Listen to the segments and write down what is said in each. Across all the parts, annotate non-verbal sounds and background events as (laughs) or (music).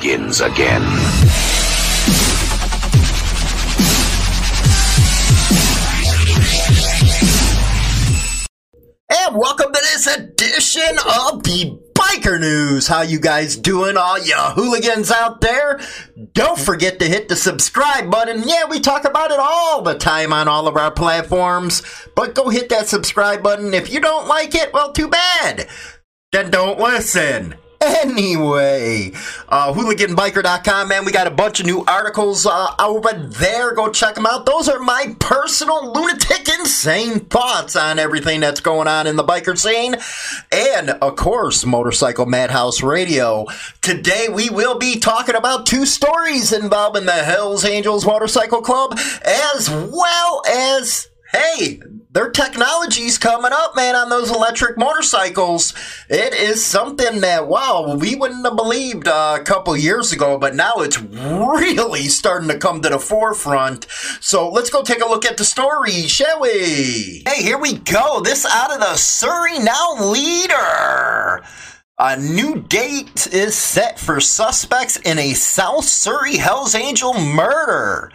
begins again. And welcome to this edition of the Biker News. How you guys doing, all you hooligans out there? Don't forget to hit the subscribe button. Yeah, we talk about it all the time on all of our platforms. But go hit that subscribe button. If you don't like it, well, too bad. Then don't listen. (laughs) Anyway, uh, hooliganbiker.com, man, we got a bunch of new articles uh, over there. Go check them out. Those are my personal lunatic, insane thoughts on everything that's going on in the biker scene. And, of course, Motorcycle Madhouse Radio. Today, we will be talking about two stories involving the Hells Angels Motorcycle Club, as well as hey, their technology's coming up, man, on those electric motorcycles. It is something that, wow, we wouldn't have believed uh, a couple years ago, but now it's really (laughs) starting to come to the forefront. So let's go take a look at the story, shall we? Hey, here we go. This out of the Surrey Now Leader. A new date is set for suspects in a South Surrey Hells Angel murder.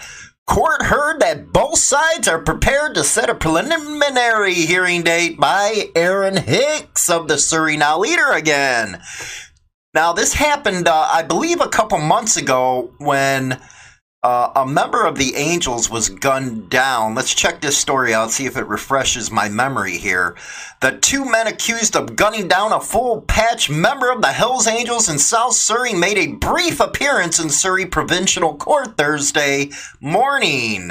Court heard that both sides are prepared to set a preliminary hearing date by Aaron Hicks of the Surrey Now Leader again. Now, this happened, uh, I believe, a couple months ago when uh, a member of the Angels was gunned down. Let's check this story out, see if it refreshes my memory here. The two men accused of gunning down a full patch member of the Hells Angels in South Surrey made a brief appearance in Surrey Provincial Court Thursday morning.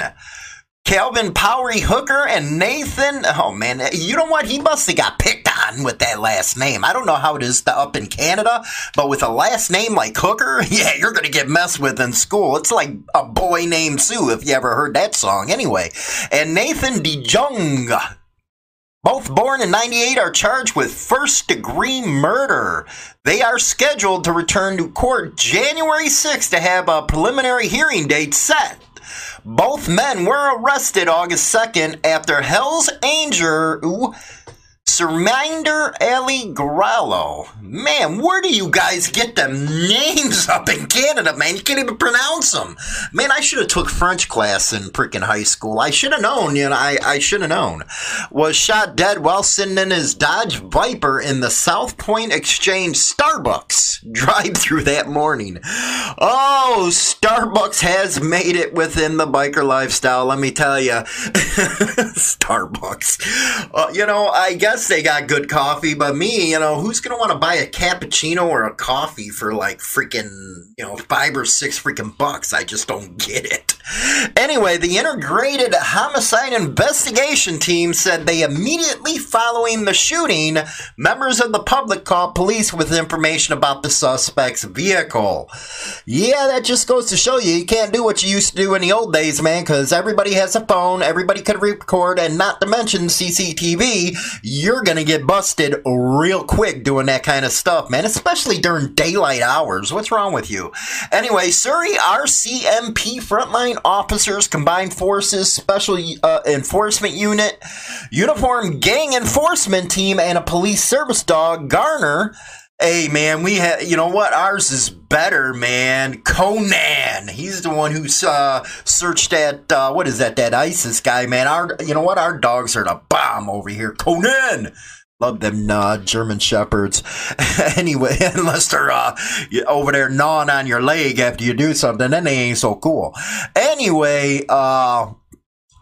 Calvin Powery Hooker and Nathan. Oh man, you know what? He must have got picked on with that last name. I don't know how it is up in Canada, but with a last name like Hooker, (laughs) yeah, you're gonna get messed with in school. It's like a boy named Sue, if you ever heard that song. Anyway, and Nathan DeJong. Both born in 98 are charged with first degree murder. They are scheduled to return to court January 6th to have a preliminary hearing date set. Both men were arrested August 2nd after Hell's Angel Surminder Ali Grallo. Man, where do you guys get them names (laughs) up in Canada, man? You can't even pronounce them. Man, I should have took French class in freaking high school. I should have known, you know, I, I should have known. Was shot dead while sitting in his Dodge Viper in the South Point Exchange Starbucks (laughs) drive through that morning. Oh, Starbucks has made it within the biker lifestyle, let me tell you. (laughs) Starbucks. Uh, you know, I guess they got good coffee, but me, you know, who's gonna want to buy a cappuccino or a coffee for like freaking, you know, five or six freaking bucks? I just don't get it. Anyway, the Integrated Homicide Investigation Team said they immediately following the shooting, members of the public called police with information about the suspect's vehicle. Yeah, that just goes to show you you can't do what you used to do in the old days, man, because everybody has a phone, everybody could record, and not to mention CCTV. You're gonna get busted real quick doing that kind of stuff, man, especially during daylight hours. What's wrong with you? Anyway, Surrey RCMP frontline officers, combined forces, special uh, enforcement unit, uniform gang enforcement team, and a police service dog, Garner. Hey man, we have you know what? Ours is better, man. Conan, he's the one who uh, searched that. Uh, what is that? That ISIS guy, man. Our you know what? Our dogs are the bomb over here. Conan. Love them uh, German shepherds. (laughs) anyway, (laughs) unless they're uh, over there gnawing on your leg after you do something, then they ain't so cool. Anyway, uh,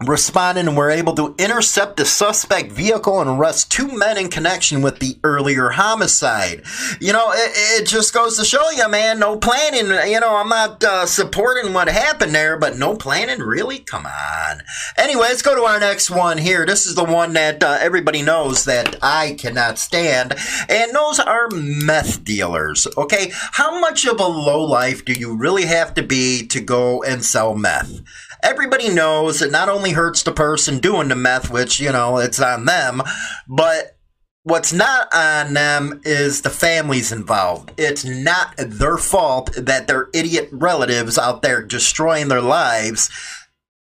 responded and were able to intercept the suspect vehicle and arrest two men in connection with the earlier homicide. You know, it, it just goes to show you, man, no planning. You know, I'm not uh, supporting what happened there, but no planning, really? Come on. Anyway, let's go to our next one here. This is the one that uh, everybody knows that I cannot stand, and those are meth dealers. Okay, how much of a low life do you really have to be to go and sell meth? Everybody knows it not only hurts the person doing the meth, which, you know, it's on them, but what's not on them is the families involved. It's not their fault that their idiot relatives out there destroying their lives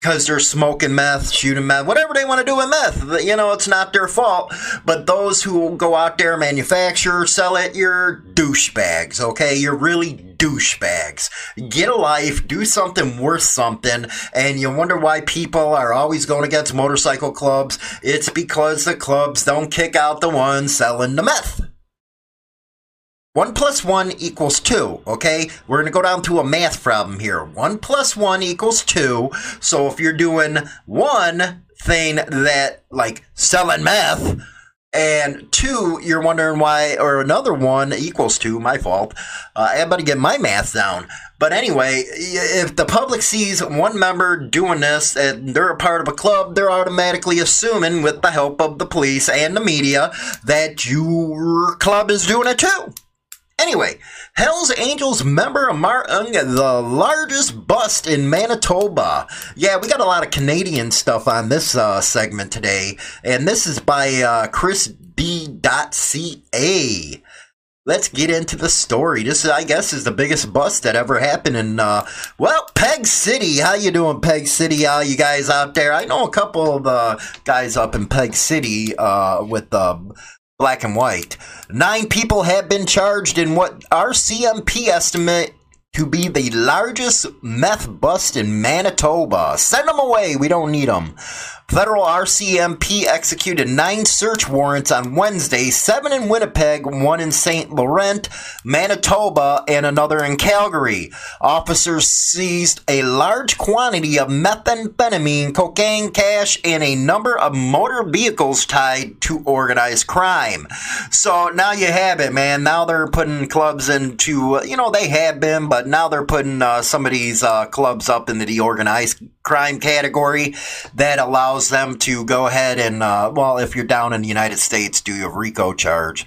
because they're smoking meth, shooting meth, whatever they want to do with meth. You know, it's not their fault. But those who go out there, manufacture, sell it, you're douchebags, okay? You're really douchebags. Get a life, do something worth something, and you wonder why people are always going against motorcycle clubs. It's because the clubs don't kick out the ones selling the meth. 1 plus 1 equals 2, okay? We're going to go down to a math problem here. 1 plus 1 equals 2. So if you're doing one thing that, like, selling meth, and two, you're wondering why, or another one equals two, my fault. Uh, I better get my math down. But anyway, if the public sees one member doing this and they're a part of a club, they're automatically assuming, with the help of the police and the media, that your club is doing it too. Anyway, Hell's Angels member among the largest bust in Manitoba. Yeah, we got a lot of Canadian stuff on this uh, segment today, and this is by uh, Chris B.ca. Let's get into the story. This, I guess, is the biggest bust that ever happened in, uh, well, Peg City. How you doing, Peg City? All you guys out there? I know a couple of uh, guys up in Peg City uh, with the black and white. Nine people have been charged in what our RCMP estimate to be the largest meth bust in Manitoba. Send them away. We don't need them. Federal RCMP executed nine search warrants on Wednesday, seven in Winnipeg, one in St. Laurent, Manitoba, and another in Calgary. Officers seized a large quantity of methamphetamine, cocaine, cash, and a number of motor vehicles tied to organized crime. So now you have it, man. Now they're putting clubs into, you know, they have been, but now they're putting uh, some of these uh, clubs up in the organized crime category that allows them to go ahead and, uh, well, if you're down in the United States, do a RICO charge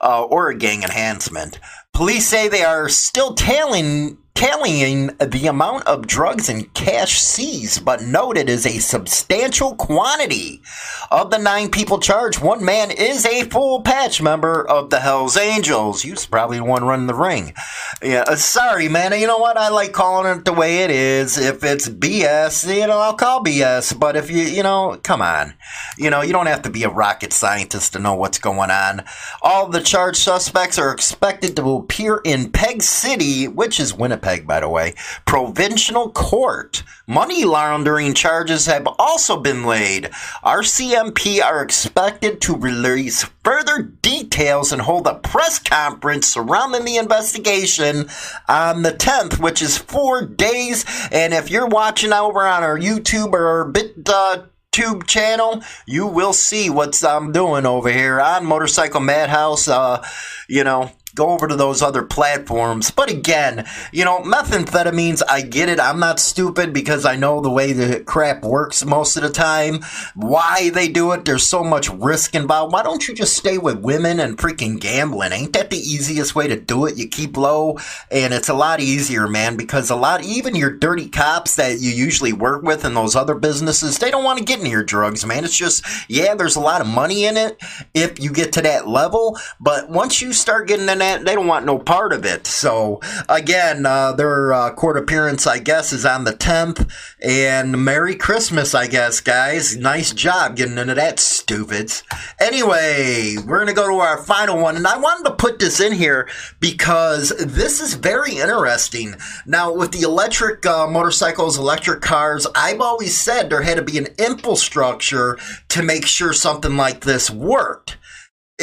uh, or a gang enhancement. Police say they are still tailing tallying the amount of drugs and cash seized, but noted as a substantial quantity. Of the nine people charged, one man is a full patch member of the Hells Angels. He's probably the one running the ring. Yeah, uh, sorry, man. You know what? I like calling it the way it is. If it's BS, you know, I'll call BS. But if you, you know, come on. You know, you don't have to be a rocket scientist to know what's going on. All the charged suspects are expected to appear in Peg City, which is Winnipeg, by the way, provincial court. Money laundering charges have also been laid. RCMP are expected to release further details and hold a press conference surrounding the investigation on the 10th, which is four days. And if you're watching over on our YouTube or Bit uh, channel, you will see what I'm doing over here on Motorcycle Madhouse. Uh, you know, go over to those other platforms. But again, you know, methamphetamines, I get it. I'm not stupid because I know the way the crap works most of the time. Why they do it, there's so much risk involved. Why don't you just stay with women and freaking gambling? Ain't that the easiest way to do it? You keep low, and it's a lot easier, man, because a lot, even your dirty cops that you usually work with in those other businesses, they don't want to get into your drugs, man. It's just, yeah, there's a lot of money in it if you get to that level, but once you start getting in that, they don't want no part of it. So again, uh, their uh, court appearance, I guess, is on the 10th. And Merry Christmas, I guess, guys. Nice job getting into that, stupids. Anyway, we're to go to our final one. And I wanted to put this in here because this is very interesting. Now, with the electric uh, motorcycles, electric cars, I've always said there had to be an infrastructure to make sure something like this worked.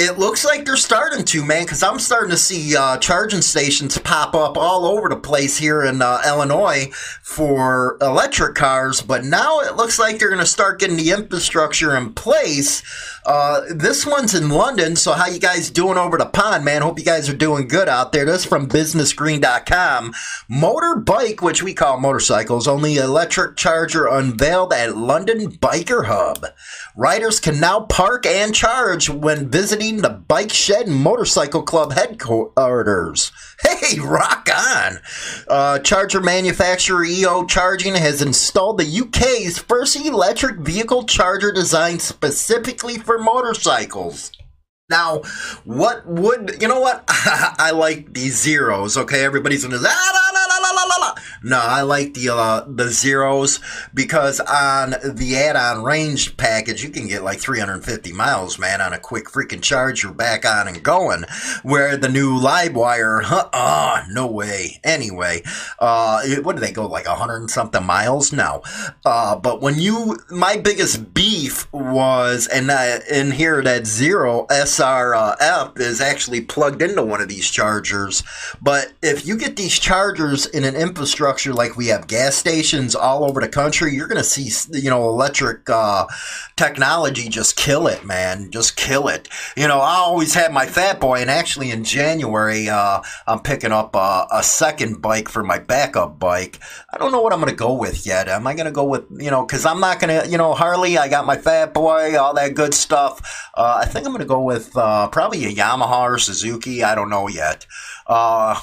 It looks like they're starting to, man, because I'm starting to see uh, charging stations pop up all over the place here in uh, Illinois for electric cars. But now it looks like they're going to start getting the infrastructure in place. Uh, this one's in London, so how you guys doing over the pond, man? Hope you guys are doing good out there. This is from BusinessGreen.com. Motorbike, which we call motorcycles, only electric charger unveiled at London Biker Hub. Riders can now park and charge when visiting the Bike Shed Motorcycle Club headquarters. Hey, rock on! Uh, charger manufacturer EO Charging has installed the UK's first electric vehicle charger designed specifically for motorcycles. Now, what would you know? What (laughs) I like these zeros. Okay, everybody's gonna ah, la, la, la. No, I like the uh, the zeros because on the add-on range package, you can get like 350 miles, man, on a quick freaking charge. You're back on and going. Where the new LiveWire, huh, uh, no way. Anyway, uh, what do they go like 100 and something miles? now? Uh, but when you, my biggest beef was, and uh, in here that zero SRF is actually plugged into one of these chargers. But if you get these chargers in an infrastructure like we have gas stations all over the country, you're going to see, you know, electric uh, technology just kill it, man. Just kill it. You know, I always had my fat boy, and actually in January, uh, I'm picking up a, a second bike for my backup bike. I don't know what I'm going to go with yet. Am I going to go with, you know, because I'm not going to, you know, Harley, I got my fat boy, all that good stuff. Uh, I think I'm going to go with uh, probably a Yamaha or Suzuki. I don't know yet. Uh,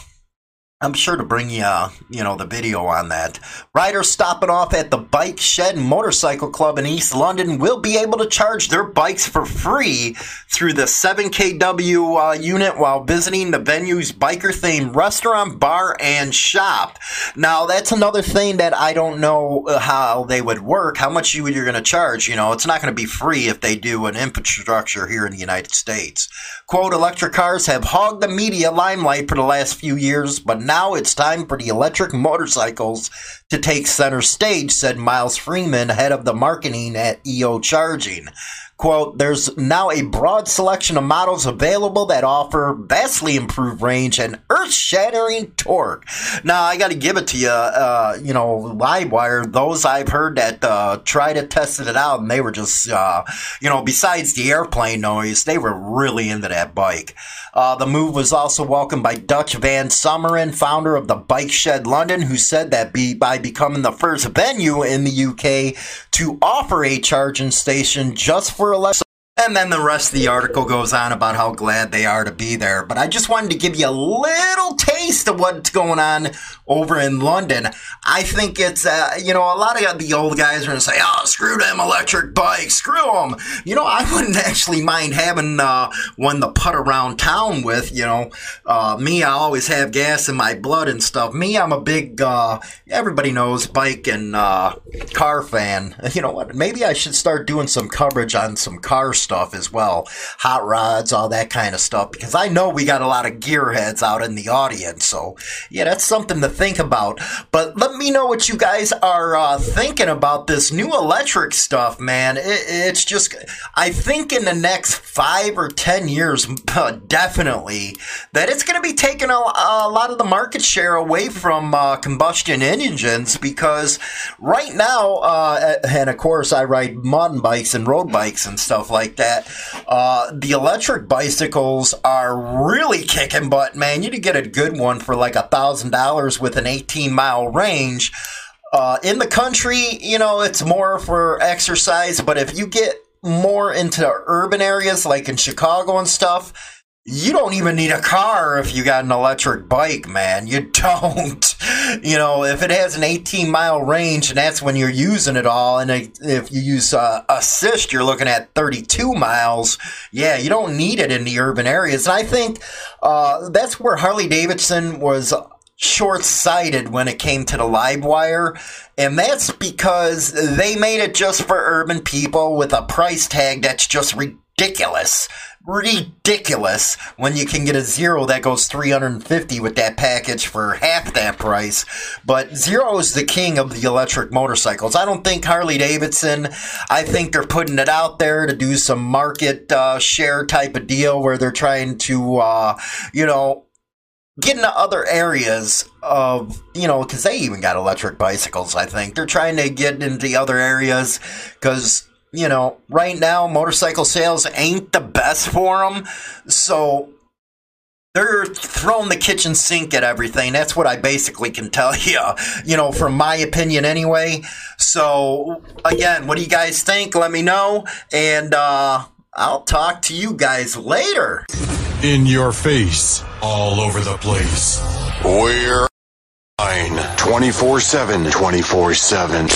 I'm sure to bring you, uh, you know, the video on that. Riders stopping off at the Bike Shed Motorcycle Club in East London will be able to charge their bikes for free through the 7KW uh, unit while visiting the venue's biker-themed restaurant, bar, and shop. Now, that's another thing that I don't know uh, how they would work, how much you, you're going to charge. You know, it's not going to be free if they do an infrastructure here in the United States. Quote, electric cars have hogged the media limelight for the last few years, but now it's time for the electric motorcycles to take center stage, said Miles Freeman, head of the marketing at EO Charging. Quote, there's now a broad selection of models available that offer vastly improved range and earth shattering torque. Now, I got to give it to you, uh, you know, Livewire, those I've heard that uh, tried it, tested it out, and they were just, uh, you know, besides the airplane noise, they were really into that bike. Uh, the move was also welcomed by Dutch van Someren, founder of the Bike Shed London, who said that be, by becoming the first venue in the UK to offer a charging station just for electric and then the rest of the article goes on about how glad they are to be there. But I just wanted to give you a little taste of what's going on over in London. I think it's, uh, you know, a lot of the old guys are going to say, oh, screw them electric bikes, screw them. You know, I (laughs) wouldn't actually mind having uh, one to put around town with, you know. Uh, me, I always have gas in my blood and stuff. Me, I'm a big, uh, everybody knows, bike and uh, car fan. (laughs) You know what? Maybe I should start doing some coverage on some car stuff as well. Hot rods, all that kind of stuff. Because I know we got a lot of gearheads out in the audience. So, yeah, that's something to think about. But let me know what you guys are uh, thinking about this new electric stuff, man. It, it's just, I think in the next five or ten years, (laughs) definitely, that it's going to be taking a, a, lot of the market share away from uh, combustion engines because right now, uh, and of course, I ride mountain bikes and road bikes and stuff like that. Uh, the electric bicycles are really kicking butt, man. You can get a good one for like a thousand dollars with an 18 mile range. Uh, in the country, you know, it's more for exercise, but if you get more into urban areas like in Chicago and stuff, you don't even need a car if you got an electric bike, man. You (laughs) don't. You know, if it has an 18 mile range and that's when you're using it all, and if you use uh, assist, you're looking at 32 miles. Yeah, you don't need it in the urban areas. And I think uh, that's where Harley Davidson was short sighted when it came to the live wire. And that's because they made it just for urban people with a price tag that's just ridiculous ridiculous when you can get a zero that goes 350 with that package for half that price. But zero is the king of the electric motorcycles. I don't think Harley Davidson, I think they're putting it out there to do some market uh, share type of deal where they're trying to, uh, you know, get into other areas of you know because they even got electric bicycles i think they're trying to get into other areas because you know, right now motorcycle sales ain't the best for them. So they're throwing the kitchen sink at everything. That's what I basically can tell (laughs) you, you know, from my opinion anyway. So, again, what do you guys think? Let me know. And uh, I'll talk to you guys later. In your face, all over the place. We're 24 7. 24 7.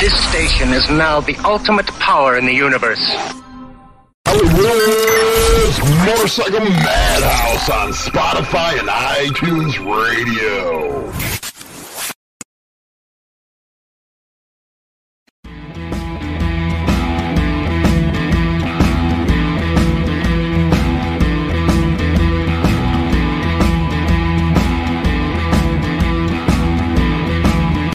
This station is now the ultimate power in the universe. Hollywood's Motorcycle Madhouse on Spotify and iTunes Radio.